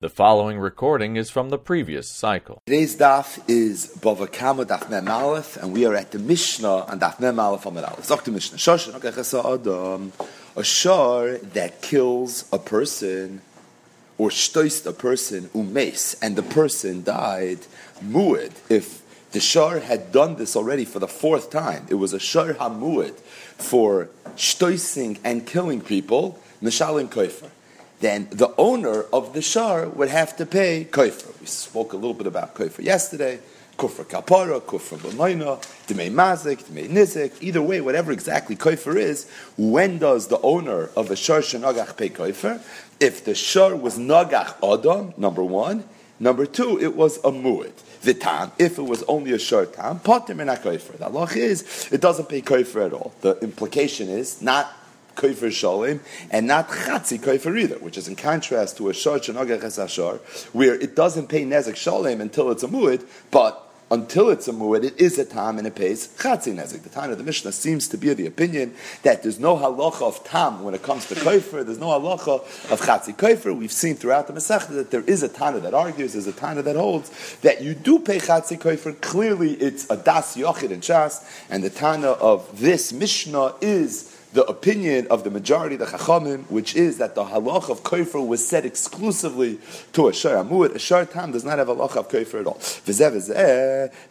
The following recording is from the previous cycle. Today's daf is Bava Kama daf Mem Aleph, and we are at the Mishnah on daf Mem Aleph on Aleph. The Mishnah. A shor that kills a person or shtoist a person umes, and the person died muad. If the shor had done this already for the fourth time, it was a shor hamuad for shtoising and killing people, Mishalim Koifer then the owner of the shar would have to pay kofer. We spoke a little bit about kofer yesterday. Kufra kapara, kufra b'mayna, dmei mazik, dmei nizik. Either way, whatever exactly kofer is, when does the owner of a shar shenagach pay kofer? If the shar was nagach adam, number one. Number two, it was a mu'id. The tam, if it was only a short tam, potter and kofer. The halach is, it doesn't pay kofer at all. The implication is not kofer shalim, and not chatzi kofer either, which is in contrast to a shor shenogach ashar, where it doesn't pay nezek shalim until it's a muad, but until it's a muad, it is a tam and it pays chatzi nezek. The time of the Mishnah seems to be the opinion that there's no halacha of tam when it comes to kofer. There's no halacha of chatzi kofer. We've seen throughout the Masechta that there is a Tana that argues, there's a Tana that holds that you do pay chatzi kofer. Clearly, it's a das yochid and shas, and the Tana of this Mishnah is the opinion of the majority of the Chachamim, which is that the halach of kofer was said exclusively to a shar amud. A shar tam does not have a halach of kofer at all.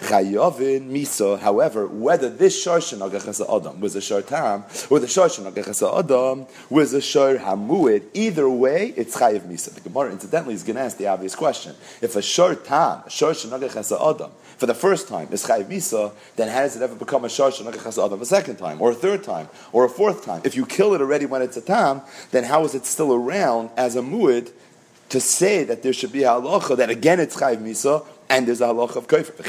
chayovin miso. However, whether this shar shenagachas adam was a shar tam or the shar shenagachas adam was a shar hamuid, either way, it's chayiv misa. The Gemara, incidentally, is going to ask the obvious question: If a shar tam, a shar shenagachas adam, for the first time is chayiv misa, then how does it ever become a shar shenagachas adam a second time, or a third time, or a fourth time. If you kill it already when it's a tam, then how is it still around as a mu'id to say that there should be a halacha that again it's chayv misa and there's a halacha of kofer. The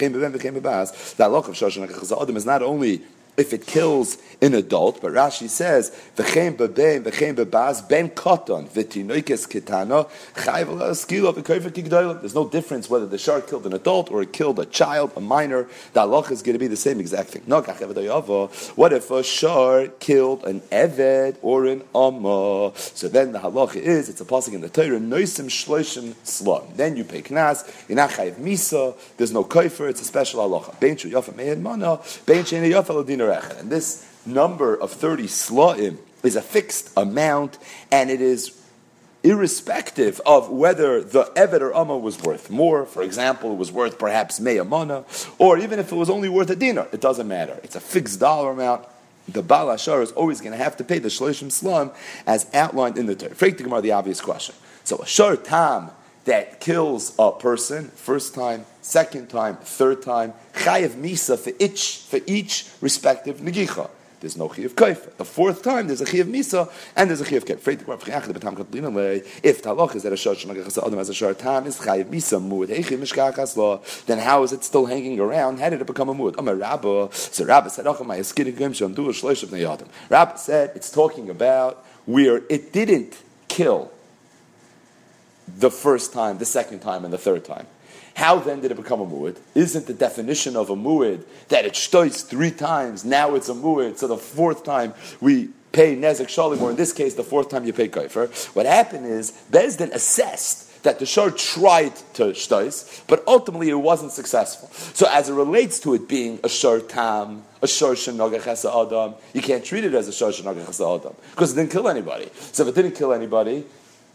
halacha of shoshan adam is not only if it kills an adult, but Rashi says, "V'chein bebein, v'chein bebaz, ben koton, v'tinoikes kitana, chayv skilo v'kofer kigdolim." There's no difference whether the shark killed an adult or it killed a child, a minor. The halach is going to be the same exact thing. What if a shark killed an eved or an amma? So then the halacha is, it's a passing in the Torah, noisim shloshim slum. Then you pay knas, you're not chayv misa, there's no kofer, it's a special halacha. Shu mana, and this number of 30 sla'im is a fixed amount, and it is irrespective of whether the Evet or Amma was worth more. For example, it was worth perhaps Meyamana, or even if it was only worth a dinar, it doesn't matter. It's a fixed dollar amount. The Baal Ashar is always going to have to pay the Shloshim Slum as outlined in the Torah. Freik the the obvious question. So a Shar Tam that kills a person, first time, second time, third time, chayev misa for each, for each respective negicha. There's no chiyav kaif. The fourth time, there's a chiyav misa and there's a chiyav kaif. If talach is that a shosh nagachas adam as a shar time is chayiv misa law, then how is it still hanging around? How did it become a muad? I'm a rabba. So rabba said, "Acham my skidik gim sham du a shloish of neyadim." Rabba said it's talking about where it didn't kill the first time, the second time, and the third time. How then did it become a mu'id? Isn't the definition of a mu'id that it shtoits three times, now it's a mu'id, so the fourth time we pay nezek shalim, or in this case, the fourth time you pay kaifer. What happened is, Bezdin assessed that the shor tried to shtois, but ultimately it wasn't successful. So as it relates to it being a shor tam, a shor adam, you can't treat it as a shor adam, because it didn't kill anybody. So if it didn't kill anybody,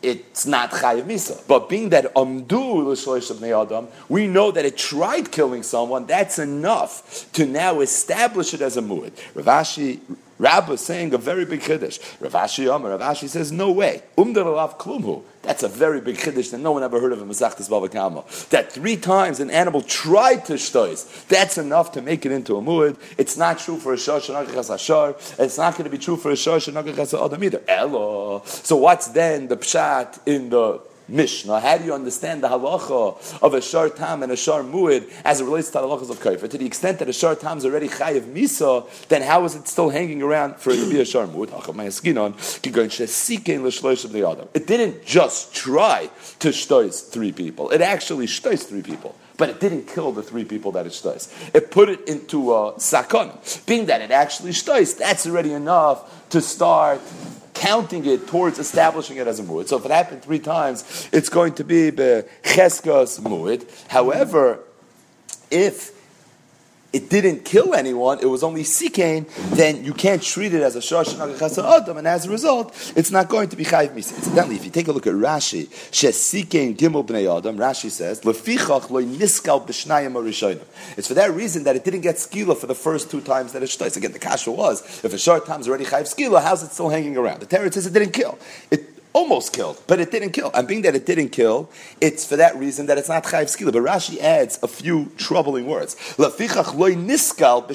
it's not chayiv misa. But being that amdu l'shloish of adam, we know that it tried killing someone. That's enough to now establish it as a mu'id. Ravashi Rabbi is saying a very big chiddush. Ravashi Yomer, Ravashi says, no way. Umdar alav klumhu. That's a very big chiddush that no one ever heard of in Masachtas Bava That three times an animal tried to shtois. That's enough to make it into a muad. It's not true for a shor shenagachas ashar. It's not going to be true for a shor shenagachas adam either. Elo. So what's then the pshat in the Mishnah. How do you understand the halacha of a shar tam and a shar muid as it relates to the halachas of kaifer? To the extent that a shar tam is already chayiv misa, then how is it still hanging around for it to be a shar muid? It didn't just try to shtois three people. It actually shtois three people. But it didn't kill the three people that it shtois. It put it into a sakon. Being that it actually shtois, that's already enough to start counting it towards establishing it as a mu'id. So if it happened three times, it's going to be the cheskas mu'id. However, if it didn't kill anyone, it was only sikain, then you can't treat it as a shosh adam, and as a result, it's not going to be chayiv misa. Incidentally, if you take a look at Rashi, sikain gimel bnei adam, Rashi says, lefichach loy niskal b'shnayim arishonim. It's for that reason that it didn't get skila for the first two times that it shtois. Again, the kasha was, if a short time's already chayiv skila, how's it still hanging around? The Torah says it didn't kill. It almost killed, but it didn't kill. And being that it didn't kill, it's for that reason that it's not chayiv skila. But Rashi adds a few troubling words. Niskal.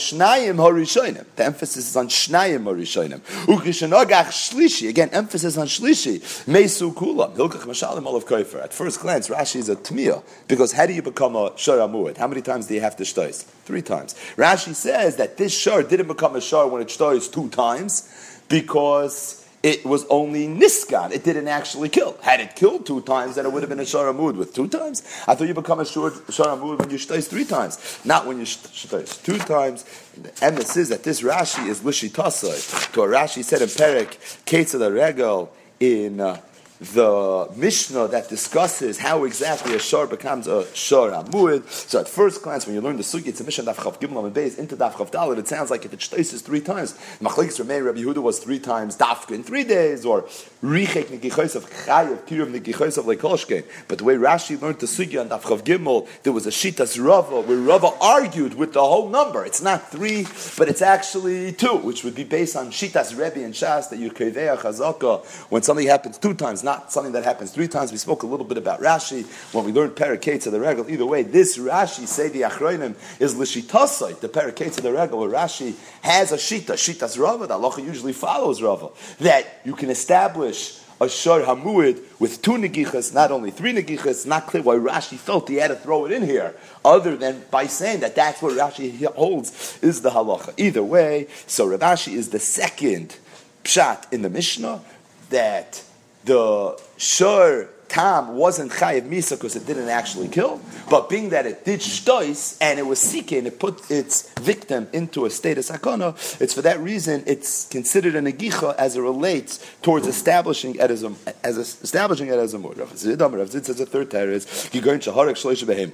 The emphasis is on shnayim harishonim. Ukishanogach shlishi. Again, emphasis on shlishi. Mesu kulam. Hilkach mashalim olav koifer. At first glance, Rashi is a tmiya because how do you become a shor amuad? How many times do you have to shtois? Three times. Rashi says that this shor didn't become a shor when it shtois two times because it was only niskan. It didn't actually kill. Had it killed two times, then it would have been a sharamud with two times. I thought you become a sharamud when you shtais three times, not when you shtais two times. The emes is that this Rashi is lishi tasai. To a Rashi said in Perik, Ketzah Regel in. Uh, the Mishnah that discusses how exactly a shor becomes a shor amuid. So at first glance, when you learn the sugi, it's a Mishnah daf chav gimel and beis into daf chav dalit. It sounds like if it is three times, machlekes Ramei Rabbi Yehuda was three times dafka in three days, or richek negichos of chayav negichos of lekolshkein. But the way Rashi learned the sugi on daf chav gimel, there was a shitas rava where Rava argued with the whole number. It's not three, but it's actually two, which would be based on shitas Rebbe and Shas that you keveya chazaka when something happens two times not something that happens three times. We spoke a little bit about Rashi when we learned Parakates of the Regal. Either way, this Rashi, say the Achroinim, is Lishitasai, the Parakates of the Regal, where Rashi has a Shita, Shita's Rava, that Allah usually follows Rava, that you can establish a shor hamuid with two negichas, not only three negichas. Not clear why Rashi felt he had to throw it in here, other than by saying that that's what Rashi holds is the halacha. Either way, so Rashi is the second pshat in the Mishnah that the shor tam wasn't chayiv misa because it didn't actually kill, but being that it did shtois and it was seeking, it put its victim into a state of sakana. It's for that reason it's considered a negicha as it relates towards establishing it as a, as a, establishing a murder. Rav Zid says a third teretz,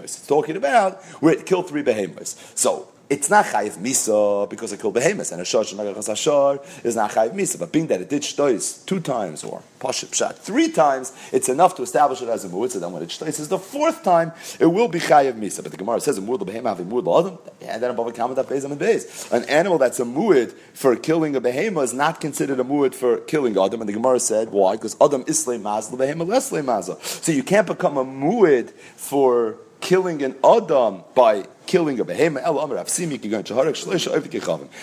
It's talking about where it killed three behemoths. So it's not chayiv misa because it killed behemoths, and a shor shenagachas ashar is not chayiv misa. But being that it did shtois two times or pashut pshat three times, it's enough to establish it as a. So then when it shtois is the fourth time, it will be chayiv misa. But the Gemara says a mu'ud behemoth having mu'ud adam, and then above a kamat that bezam and bez. An animal that's a mu'ud for killing a behemoth is not considered a mu'ud for killing adam. And the Gemara said why? Because adam islay mazla behemoth leslay mazla. So you can't become a mu'ud for killing an adam by killing a behemoth.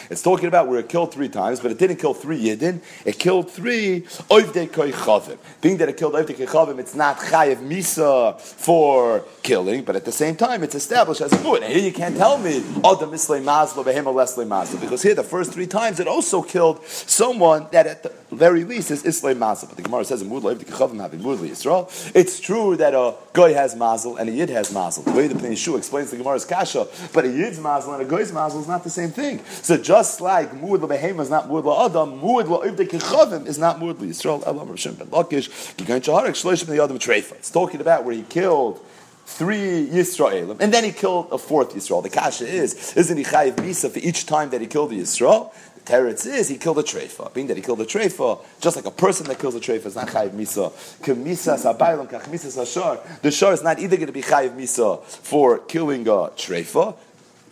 It's talking about where it killed three times, but it didn't kill three yidin. It killed three oivdei koichavim. Being that it killed oivdei koichavim, it's not chayev misa for killing, but at the same time, it's established as a mu'ud. And here you can't tell me oh adam islay mazla behemoth leslay mazla because here the first three times it also killed someone that at the very least is islay mazla. But the Gemara says koichavim having mu'ud Yisrael. It's true that a guy has mazel and a yid has mazel. The way the Pnei Yehoshua explains the Gemara's kasha, but a yid's mazel and a guy's mazel is not the same thing. So just like muad lebehema is not muad la'adam, muad la'ivdei kechavim is not muad la'Yisrael. Elam Rishon ben Lakish, Gigayin Shaharek, Shloshim the Yadam Treifa. It's talking about where he killed three Yisraelim, and then he killed a fourth Yisrael. The kasha is, isn't he chayiv misa for each time that he killed the Yisrael? Teretz is he killed a treifa. Being that he killed a treifa, just like a person that kills a treifa is not chayiv misa. Kemisa sabaylam kachmisa sashar. The shar is not either going to be chayiv misa for killing a treifa.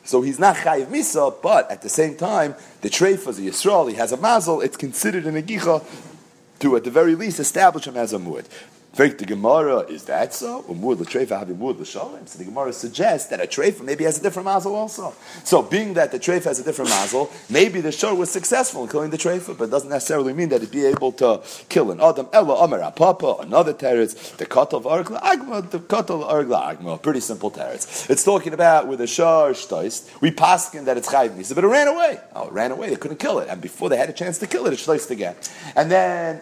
So he's not chayiv misa, but at the same time, the treifa is a yisrael. He has a mazel. It's considered an agicha to, at the very least, establish him as a muad. Fake the Gemara, is that so? Umud l'treifa having mud l'shalim. So the Gemara suggests that a treifa maybe has a different mazel also. So being that the treifa has a different mazel, maybe the shor was successful in killing the treifa, but it doesn't necessarily mean that it'd be able to kill an adam. Ella Amar Papa, another teretz, the katal argla agma, the katal argla agma. Pretty simple teretz. It's talking about with a shor shtoist. We paskin that it's chayv but it ran away. Oh, it ran away. They couldn't kill it, and before they had a chance to kill it, it shtoist again. And then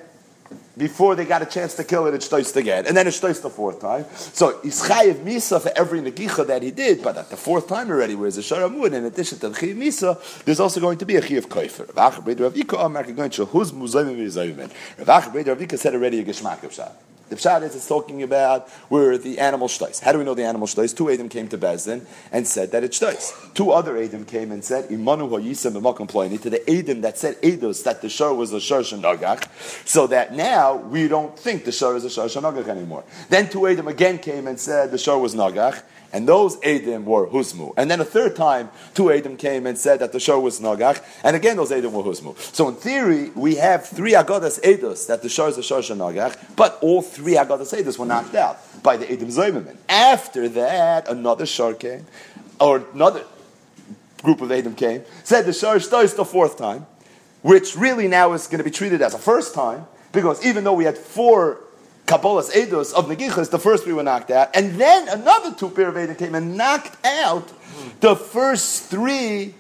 before they got a chance to kill it, it shtoist again, and then it shtoist the fourth time. So he's chayiv misa for every negicha that he did, but at the fourth time already, whereas a sharamud, in addition to the chayiv misa, there's also going to be a chayiv koifer. Rav Rav Yika Amar to who's muzayim v'zayim. Rav Acha Breder Rav said already a geshmak of. The pshat is it's talking about where the animal shtais. How do we know the animal shtais? Two Adam came to Bezdin and said that it shtais. Two other Adam came and said, Imanu ha'yisem b'makom to the Adam that said Eidos that the shor was a shor shenagach, so that now we don't think the shor is a shor shenagach anymore. Then two Adam again came and said the shor was nagach, and those Adim were Husmu. And then a third time, two Adim came and said that the shor was Nagach, and again those Adim were Husmu. So in theory, we have three Agadas Eidos that the shor is a shor Nagach, but all three Agadas Eidos were knocked out by the Adim Zaymamin. After that, another shor came, or another group of Adim came, said the shor is the fourth time, which really now is going to be treated as a first time, because even though we had four Kabbalah's Eidos of Negichas, the first three were knocked out, and then another two pair of Eidim came and knocked out the first three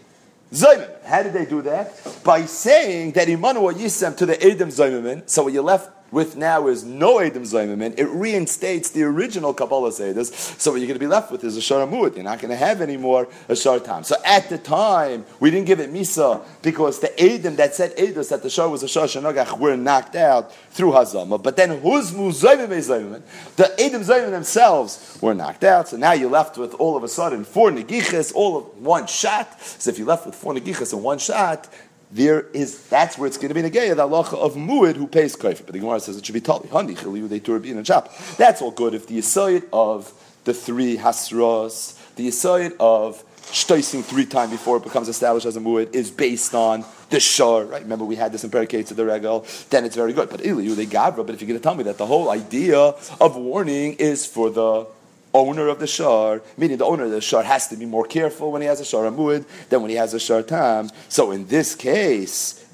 Zayman. How did they do that? By saying that Imanu Yisem to the Eidim Zayman. So you left with now is no Edom Zaymimin, it reinstates the original Kabbalah Sedus. So what you're going to be left with is a Sharamut. You're not going to have anymore a Shar Tam. So at the time, we didn't give it Misa because the Edom that said Edus that the Shar was a Shar Shanagach were knocked out through Hazama. But then Huzmu Zaymimin Zaymimin, the Edom Zaymimin themselves were knocked out. So now you're left with all of a sudden four Negiches, all of one shot. So if you're left with four Negiches in one shot, there is that's where it's going to be negaya the halacha of muad who pays kaifa. But the Gemara says it should be tali hani chiliu they turbi and chap. That's all good if the yisoid of the three hasros, the yisoid of shtoising three times before it becomes established as a muad is based on the shor. Right? Remember we had this in Perikate of the regal. Then it's very good. But iliu they gavra. But if you're going to tell me that the whole idea of warning is for the owner of the shar, meaning the owner of the shar has to be more careful when he has a shar amud than when he has a shar tam. So in this case,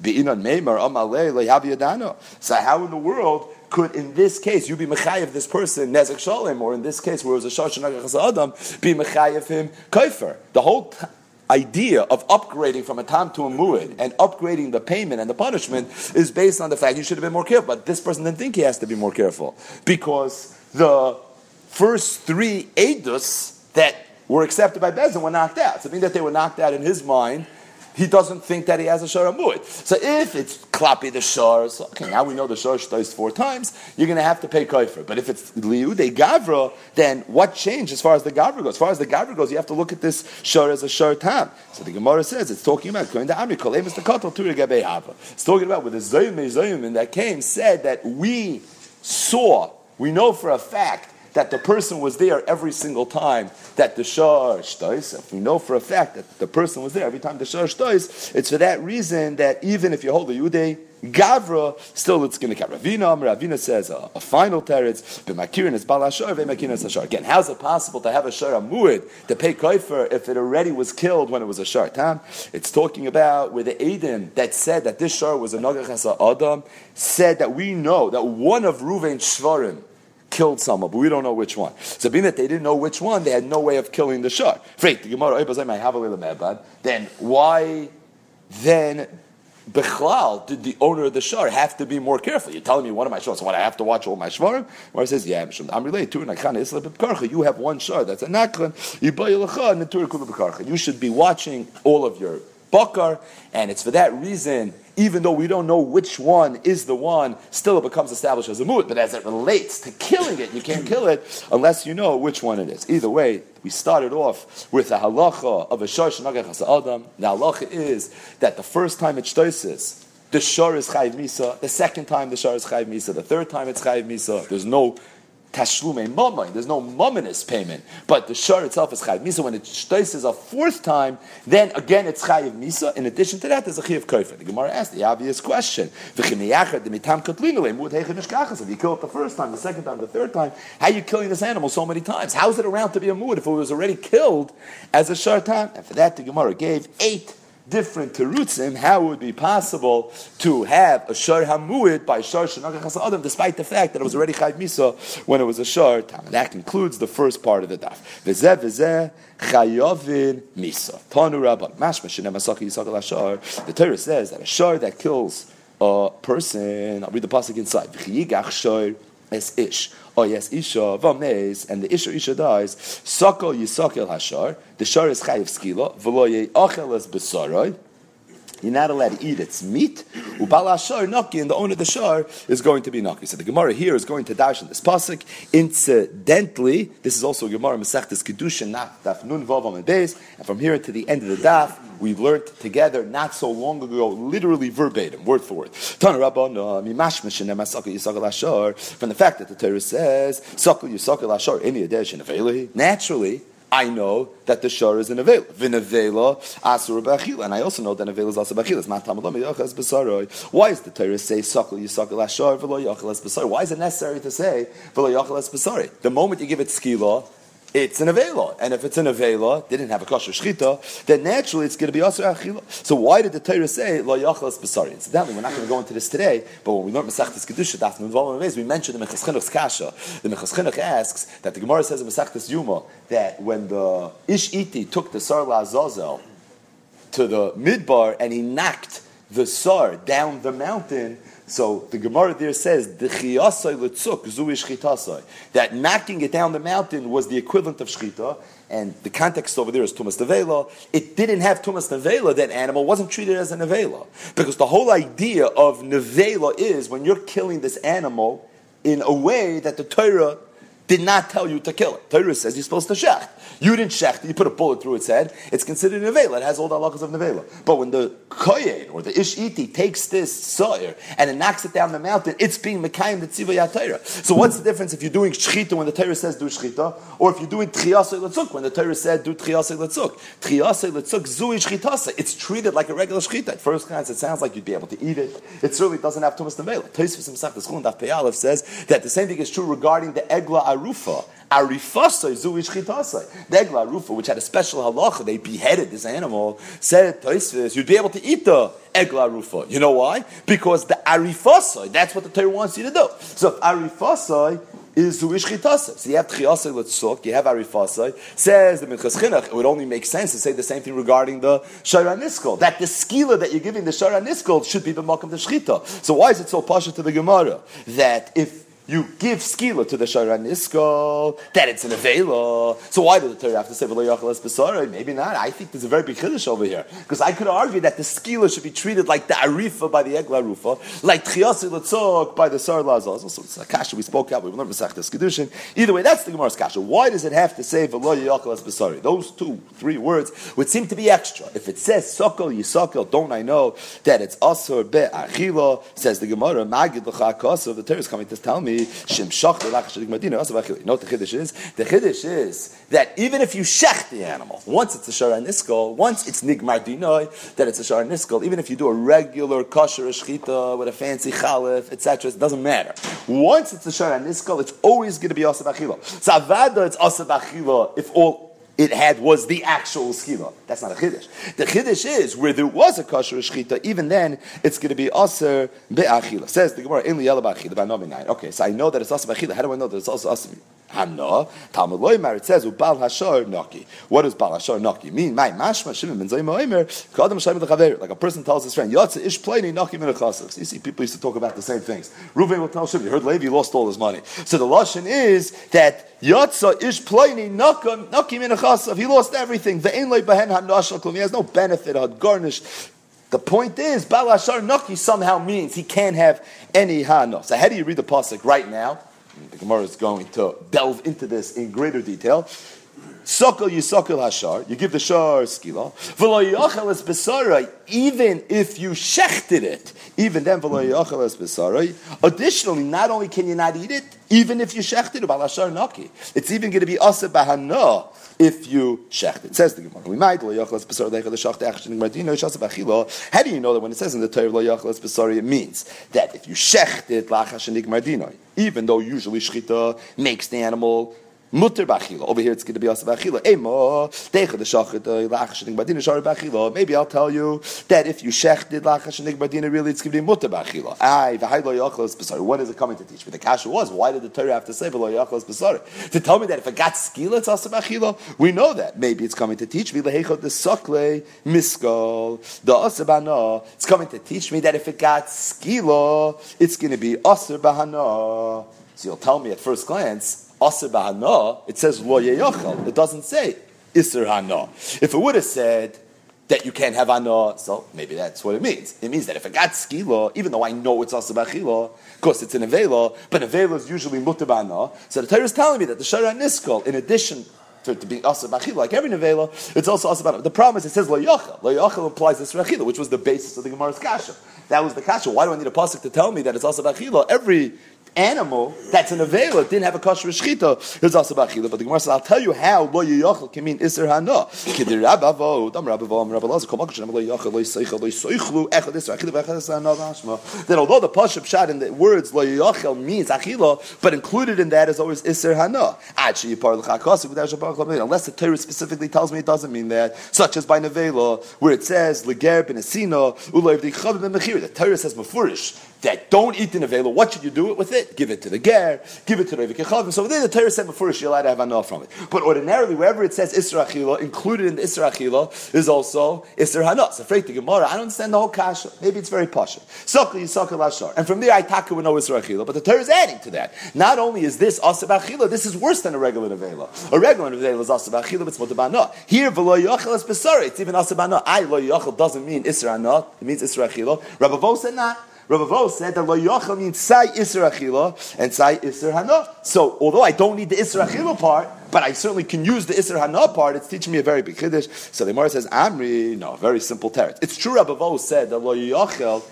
So how in the world could, in this case, you be mechayev this person nezek shalem, or in this case, where it was a shar shenagach adam, be mechayev him kaifer. The whole t- idea of upgrading from a tam to a muid and upgrading the payment and the punishment is based on the fact you should have been more careful. But this person didn't think he has to be more careful because the first three edus that were accepted by Bezin were knocked out. So, mean that they were knocked out in his mind, he doesn't think that he has a shor. So if it's klapi the shor, so okay, now we know the shor shtois four times, you're going to have to pay koifer. But if it's liude gavra, then what changed as far as the gavra goes? As far as the gavra goes, you have to look at this shor as a shor tam. So the Gemara says it's talking about going to Amri koleim the katal hava. It's talking about with the zoyim zoyim that came said that we saw, we know for a fact that the person was there every single time that the shah shtois. If we know for a fact that the person was there every time the shah shtois, it's for that reason that even if you hold a yude gavra, still it's going to count. Ravina, um, Ravina says a, a final teretz, b'makirin is balashar, v'makirin is ashar. Again, how's it possible to have a shar muid to pay koifer if it already was killed when it was a shar tam? It's talking about where the Adim that said that this shar was a nagach adam said that we know that one of Ruvain shvarim killed someone, but we don't know which one. So being that they didn't know which one, they had no way of killing the shar. Then why then Bechlal, did the owner of the shar have to be more careful? You're telling me one of my shars, so what I have to watch all my shvarim? Where it says, yeah, I'm related to an You have one shar, that's a nakran, you should be watching all of your bakar, and it's for that reason even though we don't know which one is the one, still it becomes established as a moot. But as it relates to killing it, you can't kill it unless you know which one it is. Either way, we started off with the halacha of a shar shenagach adam. The halacha is that the first time it shtoises, the shar is chayv misa. The second time the shar is chayv misa. The third time it's chayv misa. There's no tashlume mamay. There's no mominous payment, but the shar itself is chayiv misa. When it shtoises a fourth time, then again it's chayiv misa. In addition to that, there's a chayiv kofer. The Gemara asked the obvious question: If you kill it the first time, the second time, the third time, how are you killing this animal so many times? How is it around to be a mood if it was already killed as a shar time? And for that, the Gemara gave eight different terutzim how it would be possible to have a shar hamuid by shar shenagach adam, despite the fact that it was already chayv misa when it was a shar tam. That concludes the first part of the daf. V'zeh v'zeh chayovin misa. Tanu rabban. Mashma shenem asaki yisakal. The Torah says that a shar that kills a person, I'll read the pasuk inside. V'chiyigach ish. Oh yes, isha v'amnez, and the isha isha dies. Sokol yisakel hashar. The shar is chayiv skila. V'lo ye'achel es besaroy. You're not allowed to eat its meat. Ubal ashar naki, and the owner of the shar is going to be naki. So the Gemara here is going to dash in this pasuk. Incidentally, this is also Gemara Masechtes Kiddushin, not daf nun vavam and beis. And from here to the end of the daf, we've learned together not so long ago, literally verbatim, word for word. From the fact that the Torah says, "Sakal yisakal ashar any adesh Naturally, I know that the shor is an avela. Vinavela asur b'achila, and I also know that avela is also b'achila. It's not yachas b'saroi. Why is the Torah say sakal yisakal ashor v'lo yachal b'saroi? Why is it necessary to say v'lo yachal b'saroi? The moment you give it skila, it's an avela. And if it's an avela, didn't have a kosher shchita, then naturally it's going to be also achila. So why did the Torah say lo yachlas b'sari? Incidentally, we're not going to go into this today, but when we learn Masechtas Kiddushin, daf nun ways, we mentioned the Minchas Chinuch's kasha. The Minchas Chinuch asks that the Gemara says in Masechtas Yuma that when the Ish Iti took the Sar Azazel to the midbar and he knocked the Sar down the mountain, so the Gemara there says That knocking it down the mountain was the equivalent of shchita, and the context over there is tumas nevela. It didn't have tumas nevela. That animal wasn't treated as a nevela because the whole idea of nevela is when you're killing this animal in a way that the Torah did not tell you to kill it. Torah says you're supposed to shecht. You didn't shecht You put a bullet through its head. It's considered nevela. It has all the halachas of nevela. But when the kohen or the ishiti takes this sawyer and it knocks it down the mountain, it's being mekayim the tzivah Torah. So what's the difference if you're doing shchita when the Torah says do shchita, or if you're doing triasei letzuk when the Torah said do triasei letzuk? Triasei letzuk zui shchitase. It's treated like a regular shchita. At first glance, it sounds like you'd be able to eat it. It certainly doesn't have tumas nevela. Tosfos himself, the Schulin Daf Peyalev says that the same thing is true regarding the egla arufa. Arifasai zuish chitasai. The egla arufa, which had a special halacha, they beheaded this animal, said Tosfos, you'd be able to eat the egla arufa. You know why? Because the arifasai, that's what the Torah wants you to do. So if is zuish chitasai. So you have tchiasai letzuk, you have arifasai. Says the Minchas Chinuch, it would only make sense to say the same thing regarding the Sharaniskol. That the skila that you're giving the Sharaniskol should be the makam the shchita. So why is it so pasha to the Gemara that if you give skila to the Sharan Iskol, that it's an Avela. So why does the Torah have to say V'lo Besara? Maybe not. I think there's a very big Kiddush over here. Because I could argue that the skila should be treated like the Arifa by the Egla Rufa, like Triasi Latzok by the Sar. So it's a kasha we spoke out, we learned Masachtas Kiddushin. Either way, that's the Gemara's kasha. Why does it have to say V'lo Besara? Those two, three words would seem to be extra. If it says Sokol Yisokol, don't I know that it's Asur Be Achila, says the Gemara, Magid L'chakasa, the Torah is coming to tell me Madina. You know what the chiddush is? The chiddush is that even if you shech the animal, once it's a shara niskol, once it's nigmar dinoi, that it's a shara niskol, even if you do a regular kosher shchita with a fancy chalif, etc., it doesn't matter. Once it's a shara niskol, it's always going to be achila. So avada, it's asab achila if all it had was the actual skila. That's not a chiddush. The chiddush is where there was a kosher shchita. Even then, it's going to be aser be'achila. Says the Gemara in liyela ba'achila Okay, so I know that it's aser ba'achila. How do I know that it's also aser? Hamna, Talmud Loimar, it says, Ubal Hashar Naki. What does Bal Hashar Naki mean? My Mashma Shimon Ben Zayim Oimer, Kadam Shalom Chaver. Like a person tells his friend, Yotze Ish Pleni Naki Min You see, people used to talk about the same things. Reuven will tell Shimon, you heard Levi lost all his money. So the Lashon is that Yotze Ish Pleni Naki Min He lost everything. The Loi Behen HaNashal He has no benefit, had garnished. The point is, Balashar Naki somehow means he can't have any Hana. So how do you read the Pasuk right now? The Gemara is going to delve into this in greater detail. Sokol yisokol hashar, you give the shar skila. V'lo yachal es besara, even if you shechted it, even then v'lo yachal es besara. Additionally, not only can you not eat it, even if you shechted it, balashar naki. It's even going to be asa bahana if you shecht it. Says the Gemara. We might lo yachal besar leicha the shacht achshin gmardino shasa bachilo. How do you know that when it says in the Torah lo yachal besar, it means that if you shecht it lachash gmardino, even though usually shchita makes the animal Mutter bachila. Over here it's going to be also bachila. Emo, decha the shachet uh, lachashenik badina shari bachila. Maybe I'll tell you that if you shechted lachashenik badina, really it's going to be mutter bachila. Ay, v'hay lo yachlos besari. What is it coming to teach me? The kasha was, why did the Torah have to say lo yachlos besari? To tell me that if I got skila, it's also bachila? We know that. Maybe it's coming to teach me lehechot the sakle miskal, the asabana. It's coming to teach me that if it got skila, it's going to be asr bahana. So you'll tell me at first glance, Aser it says lo. It doesn't say iser. If it would have said that you can't have hana, so maybe that's what it means. It means that if I got skila, even though I know it's aser b'achila, of course it's an avela, but avela is usually mutter b'hana. So the Torah is telling me that the shara niskal, in addition to, to being asa b'achila, like every nevela, it's also asa b'achila. The problem is it says lo yachal. Lo yachal implies this rachila, which was the basis of the Gemara's kasha. That was the kasha. Why do I need a pasuk to tell me that it's asa b'achila? Every animal that's an avela didn't have a kosher shchita is also bachila. But the Gemara says, I'll tell you how lo yiyachal can mean iser hana. Kidir rabavo dam rabavo am rabbo lazer kol makashem lo yiyachal lo yisaychal lo yisoichlu echad iser achila v'echad iser hana v'ashma. That although the pashup shot in the words lo yiyachal means achila, but included in that is always iser hana. Unless the Torah specifically tells me it doesn't mean that, such as by nevela where it says leger ben esina uloiv dichav ben mechir. The Torah says mafurish that don't eat the nevela. What should you do it with it? Give it to the ger, give it to the Revikachavim. So there the Torah said before you're allowed to have enough from it. But ordinarily, wherever it says Isra Achila, included in the Isra Achila is also Isra Hana. So afraid to Gemara, I don't understand the whole kasha. Maybe it's very pasha. Sokli Yisakal Lashar. And from there, I taka with no Isra Achila. But the Torah is adding to that. Not only is this Asab Achila, this is worse than a regular nevela. A regular nevela is Asab Achila, but it's Motabana. Here, V'lo Yochel is Besari. It's even Asab Hana. I, Lo Yochel doesn't mean Isra Hana. It means Isra Achila. Rabbi Vo said not. Rabbi Vo said that lo yochel means sai iser achila and sai iser hana. So although I don't need the iser achila part, but I certainly can use the iser hana part. It's teaching me a very big chiddush. So the Gemara says Amri, no, very simple teretz. It's true. Rabbi Vo said that lo yochel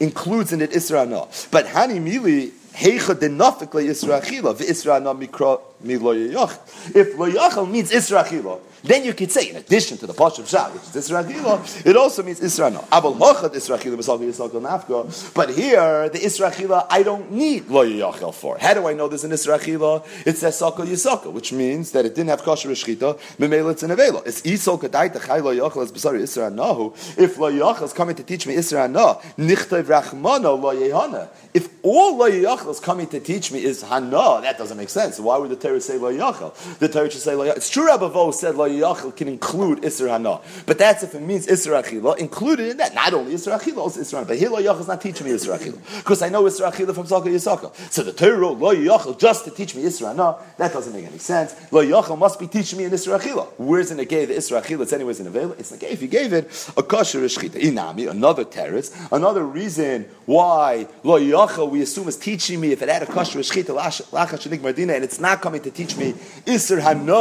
includes in it iser hana, but hani mili heicha denafik le isra achila v'isra hana mikra mi lo yachal. If means isra achila. Then you could say, in addition to the Pashup Shah, which is Isra it also means Isra No. Abel Hochad Isra Chila, Yisrael Nafka. But here, the Isra I don't need Lo Yachel for. How do I know there's an Isra Chila? It says Sakal Yisaka, which means that it didn't have Kosher Shchita, Memela it's an Avela. It's Isol Kadai Techai as Besari Isra Nahu. If Lo Yachel is coming to teach me Isra No, Nichtev Rachmana Lo Yehana. If all Lo Is coming to teach me is Hana, that doesn't make sense. Why would the Torah say Lo Yachel? The Torah should say Lo. It's true Rabbi Vo said Lo Yachel can include Isra Hana. But that's if it means Isra Achila. Included in that, not only Isra Achila, also Hana. But here Lo is not teaching me Isra Achila. Because I know Isra Achila from Saka Yisaka. So the Torah wrote Lo Yachel just to teach me Isra Hana. That doesn't make any sense. Lo Yachel must be teaching me an Isra Achila. Where's in the gave the Isra Achila? It's anyways in. It's like if you gave it a kosher Shchita. Inami, another terrorist. Another reason why Lo Yachel we assume is teaching me if it had a kosher Shchita Lacha Shanik Mardina and it's not coming to teach me Isra Hana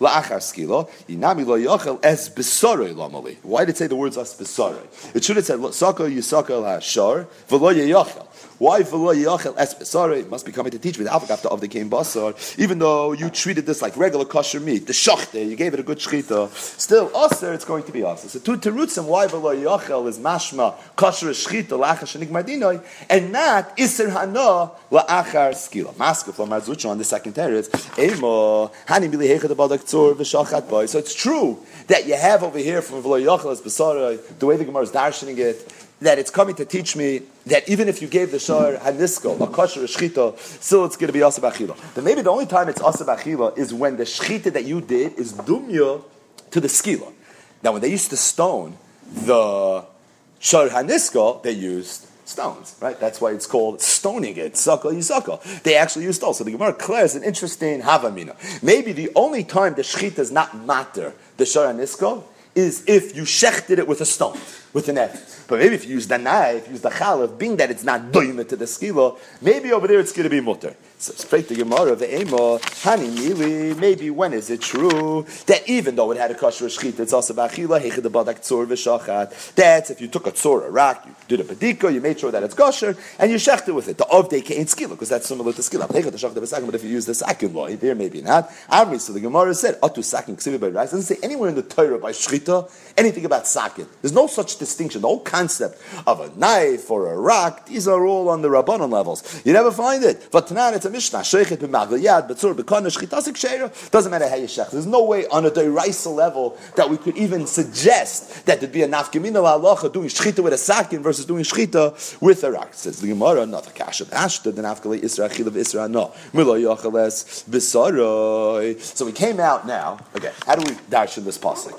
La'achar Skilo. Inami Lo Yachel es besorei lamali. Why did it say the words as besorei? It should have said saka yisaka la shar v'lo yachel. Why yachel besorei? Must be coming to teach me the avogafta of the came basar. Even though you treated this like regular kosher meat, the shachte, you gave it a good shchita. Still, aser, it's going to be aser. So two terutzim why v'lo yachel is mashma kosher shchita la'achar shenik mardinoi and not iser hana la'achar skila. Maska from Marzucha on the second teretz. Emo hani mili hechad abadak tzor v'shachat boy. So it's true that you have over here from V'lo Yochel as Besara, the way the Gemara is darshaning it, that it's coming to teach me that even if you gave the shor hanisko, a kosher, a shchita, still it's going to be asab achila. But maybe the only time it's asab achila is when the shchita that you did is dumya to the skila. Now, when they used to stone the shor hanisko, they used stones, right? That's why it's called stoning it, suckle yisakal. They actually used stones. So the Gemara declares an interesting havamina. Maybe the only time the shchita is not matter the shor hanisko is if you shechted it with a stone, with an F. But maybe if you use the knife, use the chalif, being that it's not doime to the skila, maybe over there it's going to be mutter. So straight to Gemara the Ema, Hani Mili, maybe when is it true that even though it had a kosher shchita, it's also bachila, hechid the badak tzor v'shachat. That's if you took a tzor, a rock, you did a bedika, you made sure that it's kosher, and you shechted with it. The day ain't skila, because that's similar to skila. But if you use the sakin law, there maybe not. Amri, so the Gemara said, Atu sakin ksivi by rice. doesn't say anywhere in the Torah by shchita anything about sakin. There's no such distinction. The whole concept of a knife or a rock, these are all on the rabbanon levels. You never find it. But tonight it's a Mishnah, Sheikhet b'magla yad, b'tzur b'kana, shchitasik sheira. Doesn't matter how you shech. There's no way on a deraisa level that we could even suggest that there'd be a nafkamina la'alacha doing shchita with a sakin versus doing shchita with a rak. Says the Gemara, not the kasha ashta, the nafkali isra achil of isra no. Milo yachales b'saroi. So we came out now, okay, how do we dash in this pasuk?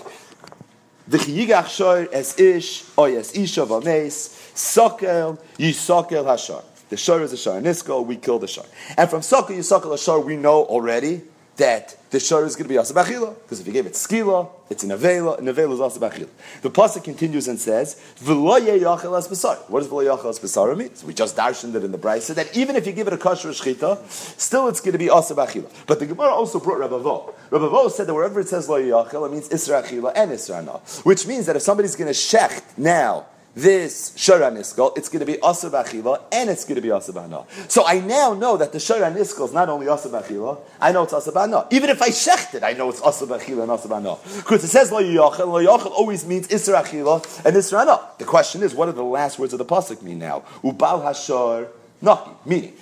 V'chiyigach shor es ish, oy es isha v'meis, sokel, yisokel hashar. The shor is a shor nisko, we kill the shor. And from sokel, yisokel hashar, we know already that the shor is going to be asa b'achila. Because if you gave it skila, it's an avela, and avela is asa b'achila. The pasuk continues and says, v'lo yachel as b'sar. What does v'lo yachel as b'sar mean? So we just darshened it in the brisa that even if you give it a kosher shchita, still it's going to be asa b'achila. But the Gemara also brought Rabbi Vo. Rabbi Vo said that wherever it says lo yachel, it means isra achila and isra na. Which means that if somebody's going to shecht now, this Shara Niskal, it's going to be Asr B'achila, and it's going to be Asr B'ana. So I now know that the Shara Niskal is not only Asr B'achila, I know it's Asr B'ana. Even if I shecht it, I know it's Asr B'achila and Asr B'ana. Because it says Lo Yachel, Lo Yachel always means Isra Achila and Isra. The question is, what do the last words of the Pasuk mean now? Ubal Hashar Naki, meaning,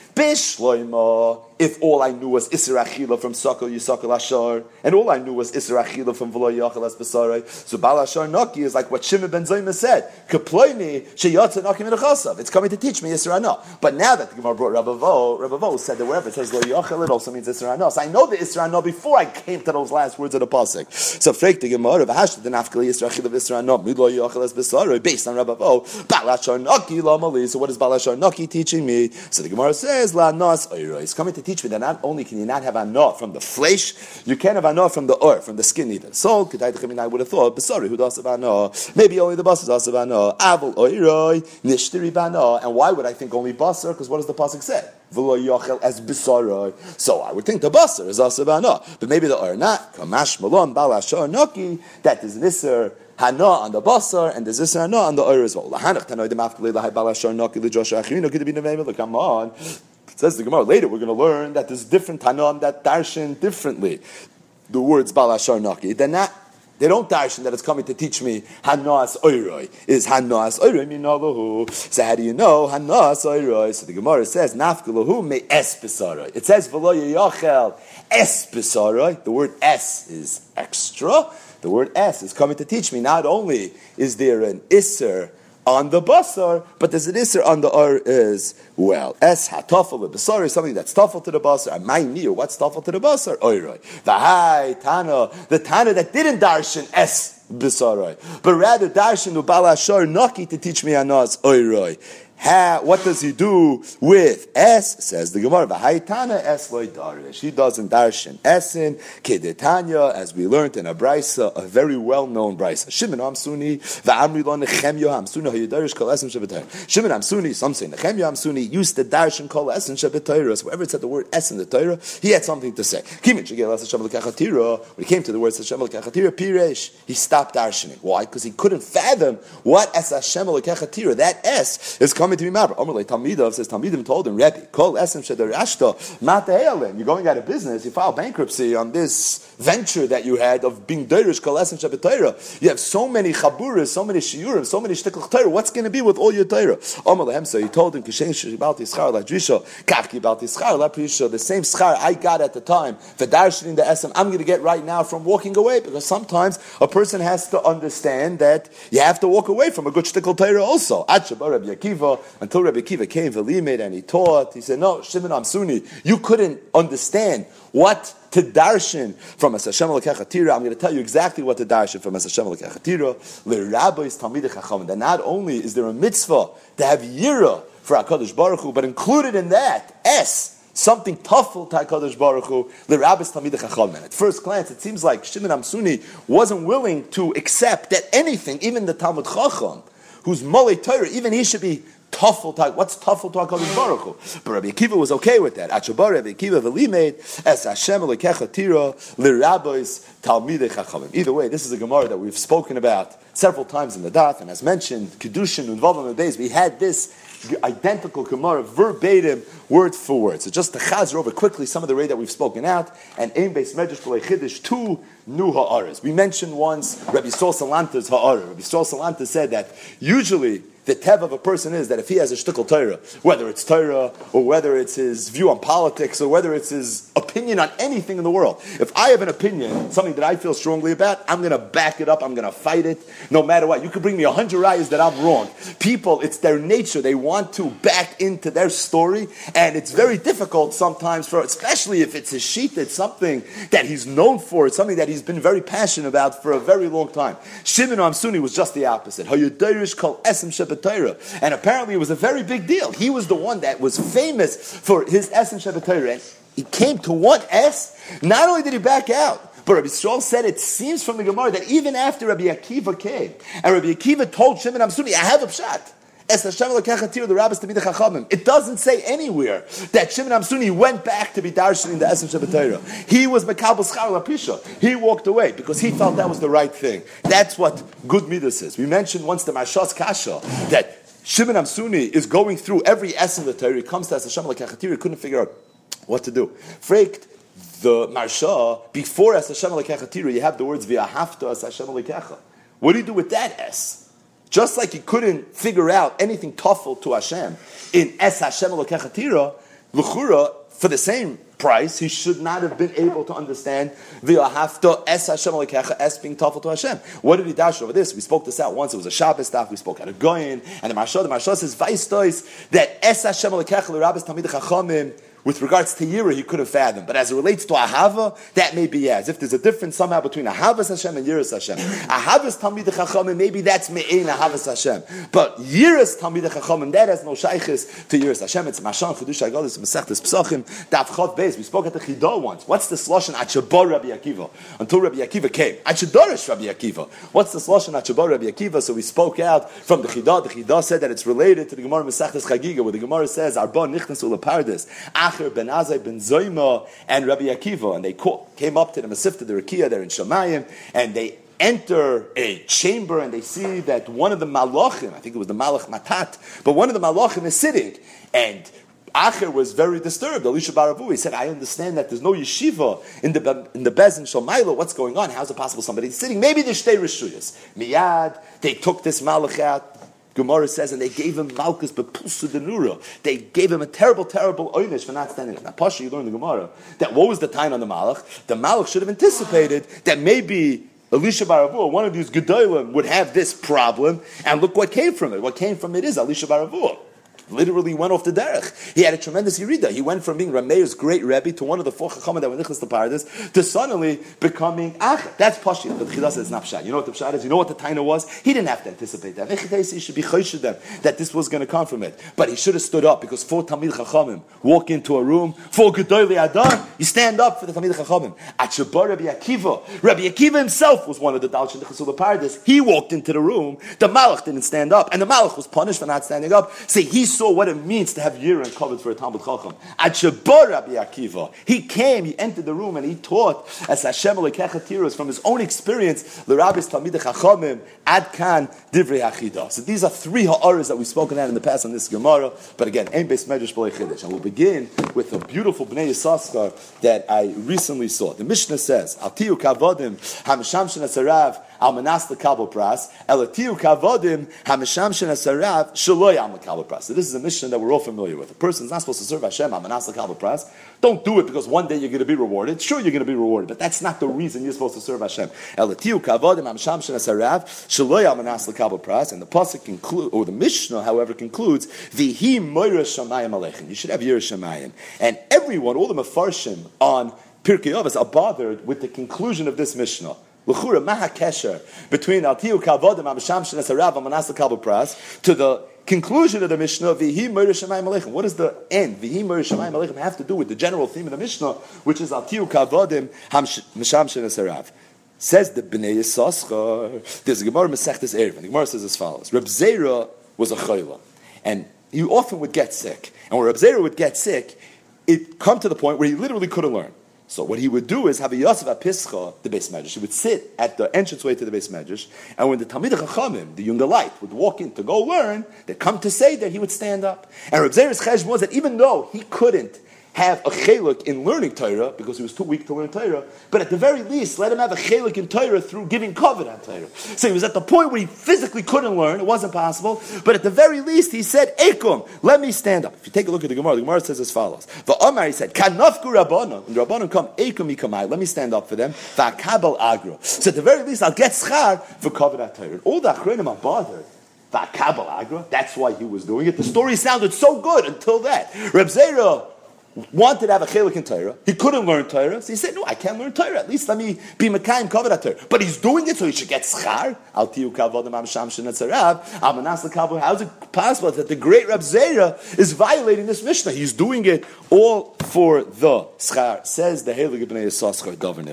If all I knew was Achila from Sokol Yisokol Ashar, and all I knew was Achila from V'lo Yachal Es so Bal Ashar Naki is like what Shimon ben Zayma said, Kaploini Sheyatza Naki Minachasav. It's coming to teach me Ana. But now that the Gemara brought Rabbi Vo, said that wherever it says Lo it also means Ana. So I know the Ana before I came to those last words of the Pasuk. So Freik the Gemara, V'hashta the Nafkali Isra Achila Ana, Midlo Es based on Rabbi Vo, Bal Ashar Naki Lamali. So what is Bal Ashar Naki teaching me? So the Gemara says, La Nas Oira. He's coming to teach me that not only can you not have anah from the flesh, you can't have anah from the or, from the skin either. So, I would have thought, sorry, who does have anah? Maybe only the basar does have anah. Avol Oiroi, Nishtiri Bana. And why would I think only basar? Because what does the pasuk say? as bisarai. So I would think the basar is asabana, but maybe the or not. Kamash malon balashar noki. That is nisr hana on the basar and there's this hana on the oir as well. The the. Come on. Says the Gemara later, we're going to learn that there's different Tanam that darshan differently. The words Balashar Naki. They're not they don't darshan that it's coming to teach me hanas oiroi. Is hanas oiroi minalahu? So how do you know hanas oiroi? So the Gemara says nafkalahu me es It says v'lo yachel es The word es is extra. The word es is coming to teach me. Not only is there an iser on the basar, but there's an iser on the ar as well. Es hatafel the basar is something that's tafel to the basar. And my near, what's tafel to the basar? Oiroi. The high tana, the tana that didn't darshan es basaroi, but rather darshan ubalashar naki to teach me anas oiroi. Ha, what does he do with S? Says the Gemara, V'haitana es loy darish. He doesn't darshan esin, kedetanya, as we learned in a brisa, a very well-known brisa. Shimon Amsuni, v'amri lo nechemyo Amsuni, hayudarish kol esin shabbatayr. Shimon Amsuni, some say nechemyo Amsuni, used to darshan kol esin shabbatayr. So wherever it said the word es in the Torah, he had something to say. When he came to the words Hashem l'kachatira, piresh, he stopped darshaning. Why? Because he couldn't fathom what es Hashem l'kachatira, that es, is coming coming to be Mabra. Omer Talmidav says Talmidim told him, Rebbe, Kol Esem Shedar Ashta, Mate'elim. You're going out of business. You file bankruptcy on this venture that you had of being Deirish Kol Esem Shebet You have so many Chaburas, so many Shiurim, so many Shtiklach Torah. What's going to be with all your Torah? Lehem, so he told him, Kishen Shibal Tischar La Drisha, Kach Kibal Tischar La the same schar I got at the time for darshaning the Esem, I'm going to get right now from walking away because sometimes a person has to understand that you have to walk away from a good Shtikl Torah also. Achabar Rabbi Akiva, until Rabbi Akiva came to Velimid and he taught. He said, "No, Shimon Amsuni, you couldn't understand what to darshan from Hashem Lekechatira. I'm going to tell you exactly what to darshan from Hashem Lekechatira. Le Rabbis Talmidei Chacham. That not only is there a mitzvah to have yira for Hakadosh Baruch Hu, but included in that s." Something toughful to HaKadosh Baruch Hu, Rabbis Talmidei. At first glance, it seems like Shimon Amsuni wasn't willing to accept that anything, even the Talmud Chacham, who's Molei Torah, even he should be Tuffle to what's tuffle to Hakadosh Baruch? But Rabbi Akiva was okay with that. Achabar Rabbi Akiva v'limeid es Hashem lekecha lirabois talmidei chachamim. Either way, this is a Gemara that we've spoken about several times in the Daf, and as mentioned, kedushin involved in the days. We had this identical Gemara verbatim, word for word. So just to chazer over quickly some of the way that we've spoken out, and aim based medrash b'lei chiddush two new ha'aras. We mentioned once Rabbi Yisrael Salanta's ha'ara. Rabbi Yisrael Salanta said that usually the tev of a person is that if he has a shtickle Torah, whether it's Torah or whether it's his view on politics or whether it's his opinion on anything in the world, if I have an opinion, something that I feel strongly about, I'm going to back it up. I'm going to fight it, no matter what. You could bring me a hundred rayas that I'm wrong. People, it's their nature. They want to back into their story, and it's very difficult sometimes for, especially if it's a sheet. It's something that he's known for. It's something that he's been very passionate about for a very long time. Shimon Amsuni was just the opposite. And apparently it was a very big deal. He was the one that was famous for his Esem Shabbat And he came to one S. Not only did he back out, but Rabbi Stroll said it seems from the Gemara that even after Rabbi Akiva came, and Rabbi Akiva told Shimon Amsuni, I have a pshat. It doesn't say anywhere that Shimon Amsuni went back to be darshaning the Esem Shabbat He was Mekabel Schar Lapisha. He walked away because he felt that was the right thing. That's what good midas is. We mentioned once the Maharsha's Kasha that Shimon Amsuni is going through every Esem the Torah. He comes to Esem Shabbat He couldn't figure out what to do. Freikt, the Maharsha, before Es Hashem you have the words V'ahafta Es Hashem What do you do with that S? Just like he couldn't figure out anything tuffle to Hashem in Es Hashem Lekechatira, L'chura, for the same price, he should not have been able to understand the V'ahafta Es Hashem Lekecha Es being tuffle to Hashem. What did he dash over this? We spoke this out once. It was a Shabbos staff. We spoke at a Goyin, and the Maharsha, the Maharsha says, Vaistois, that Es Hashem Lekecha L'Rabbis Tamid Chachamim, with regards to Yira, he could have fathomed. But as it relates to Ahava, that may be as if there's a difference somehow between Ahavas Hashem and Yiras Hashem. Ahavas Talmid Chachamim, maybe that's Me'ein Ahavas Hashem. But Yiras Talmid Chachamim, that has no shaykhis to Yiras Hashem. It's Mashan Chedush Agadis Masechtes Psachim Daf Chav Beis. We spoke at the Chidah once. What's the sloshon Shabbat Rabbi Akiva? Until Rabbi Akiva came. At Shadorish Rabbi Akiva. What's the sloshon Shabbat Rabbi Akiva? So we spoke out from the Chidah. The Chidah said that it's related to the Gemara Masechtes Chagiga, where the Gemara says, Arba Nichnas Ulapardes, Acher Ben Azai Ben Zoima and Rabbi Akiva, and they came up to the Masifta, the Rakia, they're in Shemayim, and they enter a chamber and they see that one of the malachim, I think it was the malach matat, but one of the malachim is sitting, and Acher was very disturbed. Elisha Baravu, he said, I understand that there's no yeshiva in the, in the Bez in. What's going on? How is it possible somebody's sitting? Maybe there's shtei rishuyas. Miyad, they took this malach out, Gemara says, and they gave him Malchus Bepulsa Denura. They gave him a terrible, terrible oinish for not standing up. Now, Pasha, you learn the Gemara that what was the time on the Malach? The Malach should have anticipated that maybe Elisha Baravur, one of these Gedolim, would have this problem, and look what came from it. What came from it is Elisha Baravur literally went off the derech. He had a tremendous yirida. He went from being Rameir's great rebbe to one of the four chachamim that were nichlas to paradise to suddenly becoming ach. That's pashit. But chida says not. You know what the pshat is? You know what the taina was? He didn't have to anticipate that. He should be chayshid them that this was going to come from it. But he should have stood up because four tamid chachamim walk into a room. Four gedoyli adar. You stand up for the tamid chachamim. At Shabbat Rabbi Akiva. Rabbi Akiva himself was one of the dalshin of paradise. He walked into the room. The malach didn't stand up, and the malach was punished for not standing up. Say he saw what it means to have Yirin covered for a Talmud Chacham. At Shabbat Rabbi Akiva, he came, he entered the room, and he taught as Hashem Lekechatiras from his own experience, L'Rabbis Talmid Chachamim, Ad Kan Divrei Achida. So these are three ha'aras that we've spoken at in the past on this Gemara, but again, Ein Beis Medrash B'lei. And we'll begin with a beautiful Bnei Yissaschar that I recently saw. The Mishnah says, Al Tiyu Kavodim, Hamisham Shenasarav, al manas lekabel pras, elatiu kavodim hamisham shenasarav shaloy al lekabel pras. So this is a mission that we're all familiar with. A person's not supposed to serve Hashem al manas lekabel pras. Don't do it because one day you're going to be rewarded. Sure, you're going to be rewarded, but that's not the reason you're supposed to serve Hashem. Elatiu kavodim hamisham shenasarav shaloy al manas lekabel pras. And the pasuk conclude, or the Mishnah, however, concludes vihi moira shamayim alechem. You should have yir shamayim, and everyone, all the mafarshim on Pirkei Avos are bothered with the conclusion of this Mishnah. L'chura maha kesher between altiu kavodim amasham shenasarav amanas kabel pras to the conclusion of the Mishnah vihi murder shemayim aleichem. What does the end vihi murder shemayim aleichem have to do with the general theme of the Mishnah, which is altiu kavodim hamasham shenasarav? Says the Bnei Yissaschar. There's a Gemara Masechtes Erev. The Gemara says as follows: Reb Zera was a chayla, and he often would get sick. And when Reb Zera would get sick, it come to the point where he literally couldn't learn. So what he would do is have a Yosef Apischa, the base medrash. He would sit at the entranceway to the base medrash, and when the Talmid Chachamim, the younger light, would walk in to go learn, they'd come to say that he would stand up. And Reb cheshbon was that even though he couldn't have a chelik in learning Torah because he was too weak to learn Torah, but at the very least, let him have a chelik in Torah through giving covet on Torah. So he was at the point where he physically couldn't learn; it wasn't possible. But at the very least, he said, "Ekum, let me stand up." If you take a look at the Gemara, the Gemara says as follows: The Omar he said, "Kanafku rabbanon," and rabbanon come, "Ekum ikamai." Let me stand up for them. Va'kabel agro. So at the very least, I'll get schar for covet on Torah. All the achronim are bothered. That's why he was doing it. The story sounded so good until that. Reb Zera wanted to have a chelik in Torah. He couldn't learn Torah, so he said, "No, I can't learn Torah. At least let me be Mekayim at Torah." But he's doing it so he should get schar. Al tiyu kavod am sham shenetzarav. Amanas lekavod. How is it possible that the great Reb Zera is violating this Mishnah? He's doing it all for the schar. Says the Heilig Ibn Yisrael Dover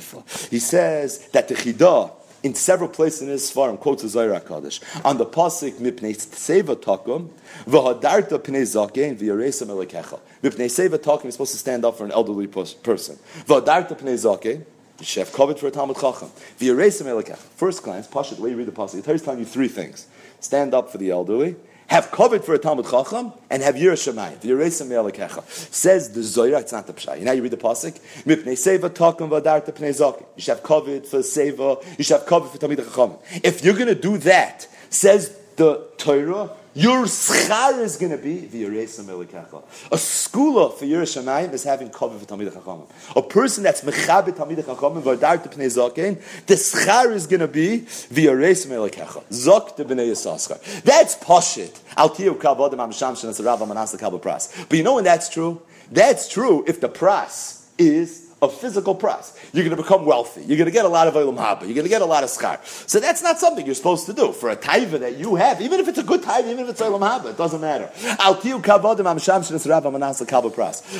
He says that the chidah in several places in his farm, quotes the Zohar Kaddish, on the pasuk mipnei seva takum v'hadarta pnei zaken v'yaresa melekecha. Mipnei seva takum is supposed to stand up for an elderly person. V'hadarta pnei. You should covered for a Talmud Chacham. V'yaresa melekecha. First glance, Pasha, the way you read the pasuk, the is telling you three things: stand up for the elderly, have covered for a Talmud Chacham, and have. The Yeresim Me'alekecha. Says the Zohar, it's not the Pshay. You know, you read the Pasuk, Mipnei Seva Takum Vadarta Pnei Zakim. You should have covered for Seva, you should have covered for Talmud Chacham. If you're going to do that, says the Torah, your schar is going to be v'yiresa melikecha. A skula for Yerushalayim is having cover for Talmid Chachamim. A person that's mechabit Talmid Chachamim v'adar to pnei zaken, the schar is going to be v'yiresa melikecha. Zok to bnei yisaschar. That's poshit. Al tiyu kavod am sham shenas rav amanas pras. But you know when that's true? That's true if the pras is a physical price. You're going to become wealthy. You're going to get a lot of olam haba. You're going to get a lot of schar. So that's not something you're supposed to do for a taiva that you have, even if it's a good taiva, even if it's olam haba. It doesn't matter.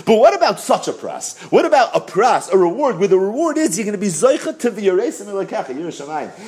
But what about such a price? What about a price, a reward, where the reward is you're going to be zoichet to the yeresim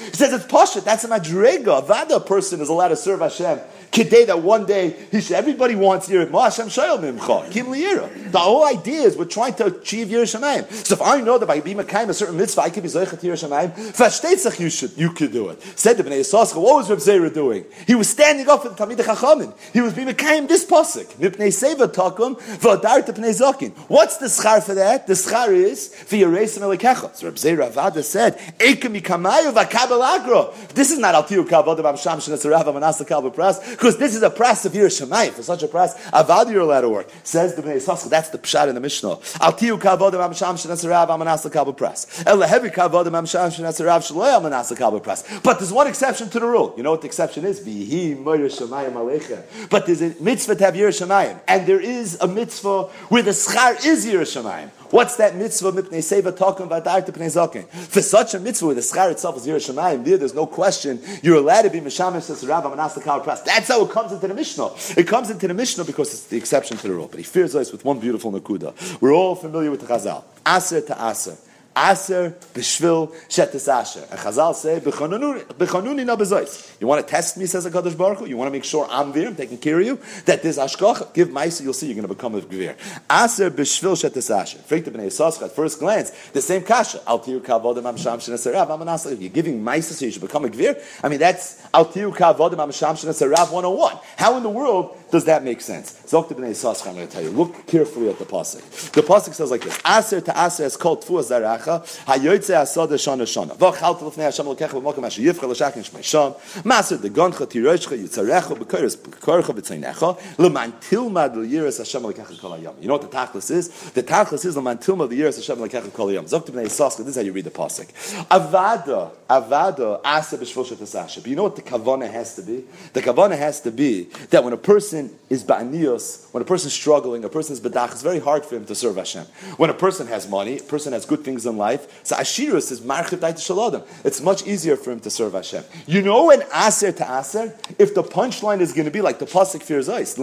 He says it's pasha. That's a madrega. Vada person is allowed to serve Hashem Kidei that one day he should, everybody wants Yirat Hashem Shayel Mimcha. Kim Liyira. The whole idea is we're trying to achieve Shamayim. So if I know that by being Makayim a certain mitzvah, I can be Zeichet Yirat Shamayim, Fashtetzach you should, you could do it. Said to Bnei Yisrael, what was Reb Zera doing? He was standing up for the Talmid Chachamim. He was being Makayim this pasuk. Mipnei Seva Takum, V'adar Pnei Zakin. What's the schar for that? The schar is V'yaresim Elikecha. So Reb Zera Avada said, Ekem Mikamayu V'kabel Agro. This is not Altiu Kavod Am Sham Shenes Rav Amanasa Kabel Pras because this is a price of Yerushalayim. For such a price, Avad you're allowed work. Says the Bnei Yisrael. That's the pshat in the Mishnah. Al tiyu kavodim am sham shenasarav amanas kabel press. El lehevi kavodim am sham shenasarav shloy amanas kabel press. But there's one exception to the rule. You know what the exception is? Vihi moyer shemayim aleichem. But there's a mitzvah to have Yerushalayim, and there is a mitzvah where the schar is Yerushalayim. What's that mitzvah? Mipnei seva talking about pnei zaken. For such a mitzvah, the schar itself is Yerushalayim, there, there's no question you're allowed to be mishamesh says Rav Amanas kabel press. That's how it comes into the Mishnah. It comes into the Mishnah because it's the exception to the rule. But he fears us with one beautiful nakuda. We're all familiar with the Chazal. Aser to Aser. Aser b'shvil shetes asher. And Chazal say b'chanuni na bezois. You want to test me, says Hakadosh Baruch Hu. You want to make sure I'm there, I'm taking care of you. That there's ashkoch. Give ma'isa, you'll see you're going to become a gvir. Aser b'shvil shetes asher. Frikta b'nei. At first glance, the same kasha. Al tiyu kavodim am sham sheneserav am You're giving ma'isa, so you should become a gvir. I mean, that's al tiyu kavodim am sham sheneserav 101. How in the world does that make sense? I'm going to tell you. Look carefully at the pasuk. The pasuk says like this: Aser to aser is called tfuah zarach Lecha, Hayoytze Asad Shana Shana. V'chalt Lefnei Hashem Lekecha B'mokem Asher Yivcha L'Shakin Shmei Sham, Maser Degoncha Tiroshcha Yitzarecha B'koris B'korcha B'tzeinecha, L'man Tilmad L'Yiris Hashem Lekecha Kol HaYom. You know what the Tachlis is? The Tachlis is L'man Tilmad L'Yiris Hashem Lekecha Kol HaYom. Zok B'nei Yisrael, this is how you read the Pasuk. Avada, Avada, aser B'shvil Shetasasha. But you know what the Kavana has to be? The Kavana has to be that when a person is Ba'anios, when a person is struggling, a person is Badach, it's very hard for him to serve Hashem. When a person has money, a person has good things in life. So Ashirus is Marchiv Daita Shaladim. It's much easier for him to serve Hashem. You know an Aser to Aser? If the punchline is going to be like the Pasuk fears ice,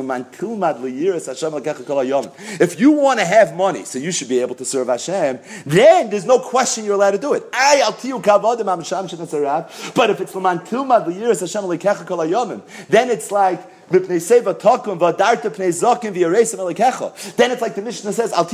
if you want to have money, so you should be able to serve Hashem, then there's no question you're allowed to do it. But if it's then it's like then it's like the Mishnah says, but.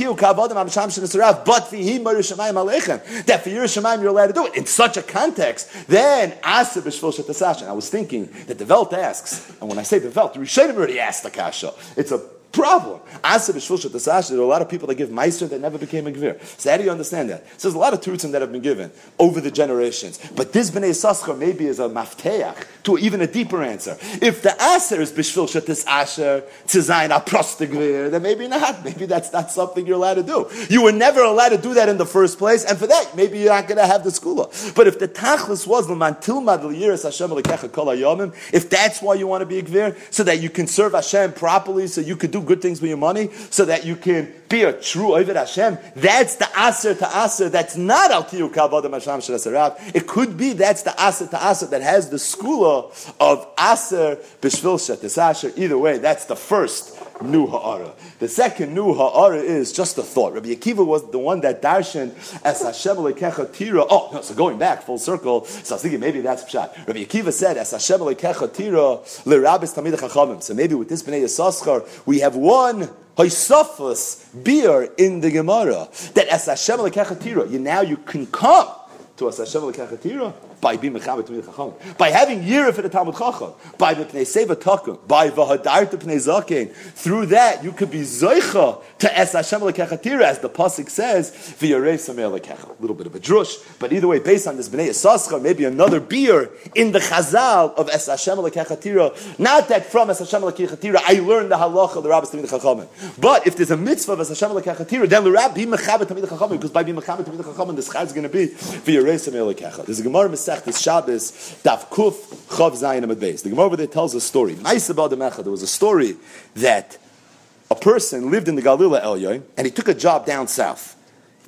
That for Yerushalayim you're allowed to do it. In such a context, then asa. I was thinking that the Velt asks, and when I say the Velt, the Rishonim already asked the kasha. It's a problem. Asa b'shvil asher, there are a lot of people that give meiser that never became a gvir. So how do you understand that? So there's a lot of tutzim that have been given over the generations. But this b'nei saschar maybe is a mafteach to even a deeper answer. If the aser is b'shvil shetas asher, to zayin a prostigvir, then maybe not. Maybe that's not something you're allowed to do. You were never allowed to do that in the first place, and for that, maybe you're not going to have the skula. But if the tachlis was l'man tilmad l'yiris Hashem l'kecha kol if that's why you want to be a gvir, so that you can serve Hashem properly, so you could do good things with your money, so that you can be a true Ovid Hashem, that's the aser to aser, that's not al tiyu kavod Hashem It could be that's the aser to aser that has the skula of aser b'shvil shetis asher. Either way, that's the first new ha'ara. The second new ha'ara is just a thought. Rabbi Akiva was the one that darshan as Hashem lekecha tira. Oh, no, so going back full circle, so I was thinking maybe that's pshat. Rabbi Akiva said as Hashem lekecha tira lerabis tamid chachamim. So maybe with this bnei Yisachar, we have one Hoisafus beer in the Gemara that as Hashem lekecha tira, you now you can come to as Hashem lekecha tira by being mechaber to chacham, by having year for the Talmud Chacham, by the pnei seva takum, by v'hadar to pnei zaken. Through that, you could be zoicha to es Hashem lekechatira, as the pasuk says, v'yarei samei lekecha. A little bit of a drush, but either way, based on this bnei esascha, maybe another beer in the chazal of es Hashem lekechatira. Not that from es Hashem lekechatira I learned the halacha of the rabbis tamid chachamim, but if there's a mitzvah of es Hashem lekechatira, then the rabbi be mechaber tamid chachamim, because by being mechaber tamid chachamim, the schar is going to be v'yarei samei lekecha. There's a gemara Masechtas Shabbos, Daf Kuf Chav Zayin Amid Beis. The Gemara there tells a story. Nice about the Mecha. There was a story that a person lived in the Galila Elyoy and he took a job down south.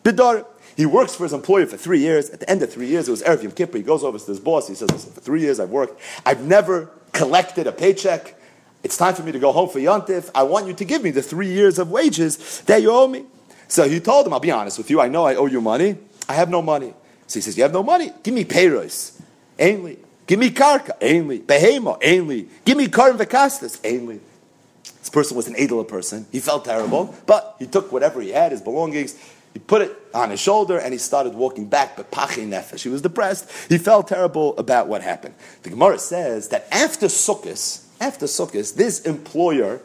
Bidar. He works for his employer for three years. At the end of three years, it was Erev Yom Kippur. He goes over to his boss. He says, for three years I've worked. I've never collected a paycheck. It's time for me to go home for Yontif. I want you to give me the three years of wages that you owe me. So he told him, I'll be honest with you. I know I owe you money. I have no money. So he says, You have no money? Give me payros. Ainly. Give me karka. Ainly. Behema. Ainly. Give me karim vekastas. Ainly. This person was an edel person. He felt terrible, but he took whatever he had, his belongings, he put it on his shoulder, and he started walking back, but pachi nefesh. He was depressed. He felt terrible about what happened. The Gemara says that after Sukkot, after Sukkot, this employer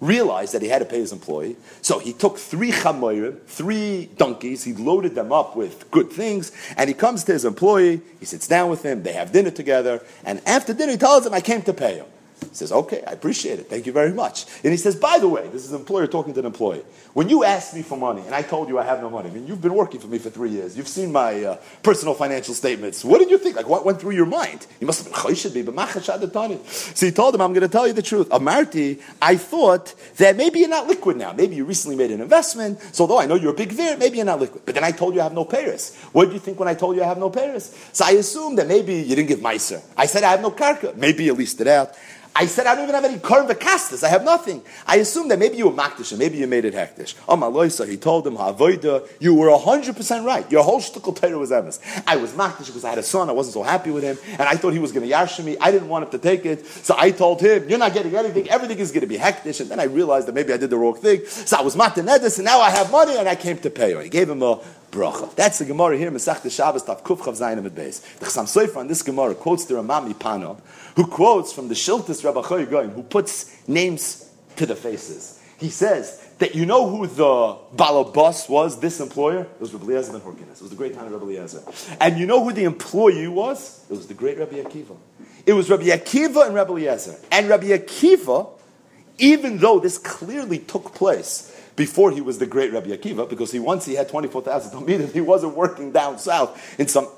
realized that he had to pay his employee. So he took three chamoyim, three donkeys, he loaded them up with good things, and he comes to his employee, he sits down with him, they have dinner together, and after dinner he tells him, I came to pay him. He says, okay, I appreciate it. Thank you very much. And he says, by the way, this is an employer talking to an employee. When you asked me for money and I told you I have no money, I mean, you've been working for me for three years. You've seen my uh, personal financial statements. What did you think? Like, what went through your mind? You must have been but So he told him, I'm going to tell you the truth. Amarti, I thought that maybe you're not liquid now. Maybe you recently made an investment. So though I know you're a big vir, maybe you're not liquid. But then I told you I have no payers. What did you think when I told you I have no payers? So I assumed that maybe you didn't give meiser. I said I have no karka. Maybe you leased it out. I said I don't even have any korban v'kastas. I have nothing. I assumed that maybe you were makdish and maybe you made it hektish. Oh maloisa, he told him ha'avoida. You were hundred percent right. Your whole shtickle Torah was emes. I was makdish because I had a son. I wasn't so happy with him, and I thought he was going to yash me. I didn't want him to take it, so I told him, "You're not getting anything. Everything is going to be hektish." And then I realized that maybe I did the wrong thing. So I was matanedis, and now I have money, and I came to pay. He gave him a bracha. That's the Gemara here, Masech Shabbos, Tav Kuf Chav Zayin Amid Beis. The Chassam Sofer on this Gemara quotes the Rema MiPano, who quotes from the Shiltis Rabbi Choy Goyim, who puts names to the faces. He says that you know who the balabas was, this employer? It was Rabbi Eliezer ben Horkinas. It was the great time of Rabbi Eliezer. And you know who the employee was? It was the great Rabbi Akiva. It was Rabbi Akiva and Rabbi Eliezer. And Rabbi Akiva, even though this clearly took place before he was the great Rabbi Akiva, because he once he had 24,000 Talmidim, he wasn't working down south in some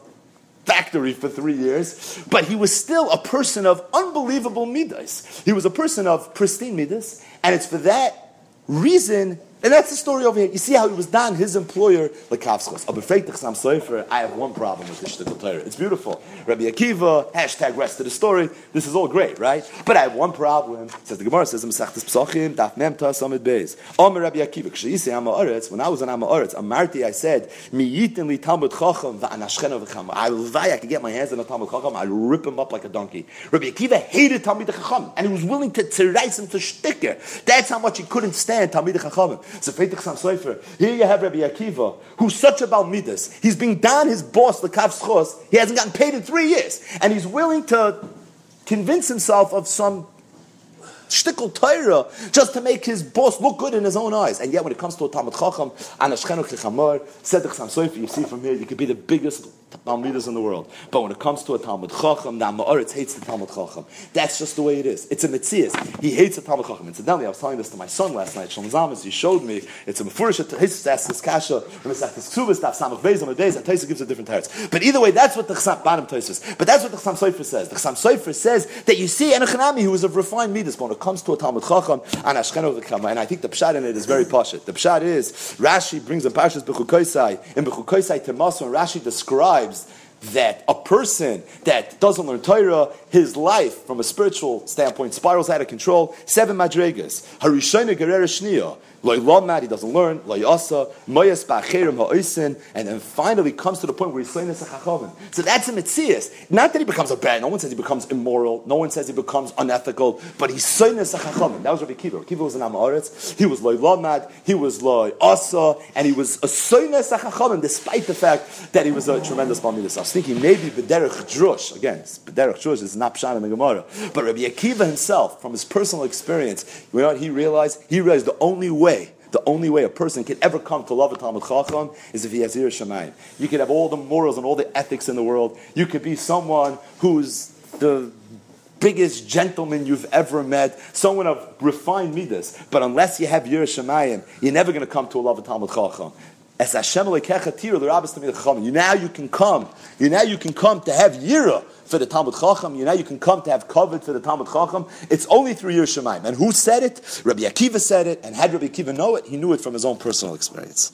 factory for three years, but he was still a person of unbelievable midas. He was a person of pristine midas, and it's for that reason and that's the story over here. You see how it was done, his employer, Lekavskos. I have one problem with this Torah. It's beautiful. Rabbi Akiva, hashtag rest of the story. This is all great, right? But I have one problem. Says the Gemara says, Mesachtes Psachim, Daf Mem Samid Beis. Omer Rabbi Akiva, Kshayisi Amma Oretz, when I was on Amma Oretz, Amarti, I said, Mi yitin li Talmud Chacham va'anashchena v'cham. I will I could get my hands on a Talmud Chacham, I'd rip him up like a donkey. Rabbi Akiva hated Talmud Chacham, and he was willing to, to him to shticker. That's how much he couldn't stand Talmud Chacham. So Sefer. Here you have Rabbi Akiva, who's such a Balmidas. He's being down his boss, the Kav Schos. He hasn't gotten paid in three years. And he's willing to convince himself of some shtickle Torah just to make his boss look good in his own eyes. And yet, when it comes to a Talmud Chacham, Anashchenu Kichamar, Sedech Samsoifi, you see from here, you could be the biggest Talmudis in the world. But when it comes to a Talmud Chacham, the Amoritz hates the Talmud Chacham. That's just the way it is. It's a Metzias. He hates the Talmud Chacham. Incidentally, I was telling this to my son last night, Shalom Zamas, he showed me, it's a Mefurish, asks this Kasha, when it's like this Samach Beis, on the days, and Taisa gives a different teretz. But either way, that's what the Chsam, bottom Taisa But that's what the Chassam Sofer says. The Chassam Sofer says that you see Enochanami, who is of refined midas, but when it comes to a Talmud Chacham, and Ashkenu V'Kama, and I think the Pshat in it is very poshut. The Pshat is, Rashi brings in Parshas Bechukoisai, in Bechukoisai Temasu, and Rashi describes that a person that doesn't learn Torah, his life from a spiritual standpoint spirals out of control. Seven madrigas. Harishayna gerera. Loy lamad, he doesn't learn. Loy asa. Ba'acherim ha'oisin. And then finally comes to the point where he's saying this So that's a mitzias. Not that he becomes a bad. No one says he becomes immoral. No one says he becomes unethical. But he's saying this That was Rabbi Kiva. Kiva was an Amaretz. He was loy lamad. He was loy asa. And he was a soynes ha'chachamim despite the fact that he was a tremendous balmidas. I was thinking maybe b'derech drush. Again, b'derech drush is not pshan in the Gemara. But Rabbi Akiva himself, from his personal experience, you know what he realized? He realized the only way, the only way a person can ever come to love a Talmud Chacham is if he has Ir Shemayim. You could have all the morals and all the ethics in the world. You could be someone who's the biggest gentleman you've ever met, someone of refined midas. But unless you have Yer Shemayim, you're never going to come to a love of Talmud Chacham. As Hashem now you can come. You now you can come to have Yira for the Talmud Chacham. You know, you can come to have covered for the Talmud Chacham. It's only through Yer Shemaim. And who said it? Rabbi Akiva said it. And had Rabbi Akiva know it, he knew it from his own personal experience.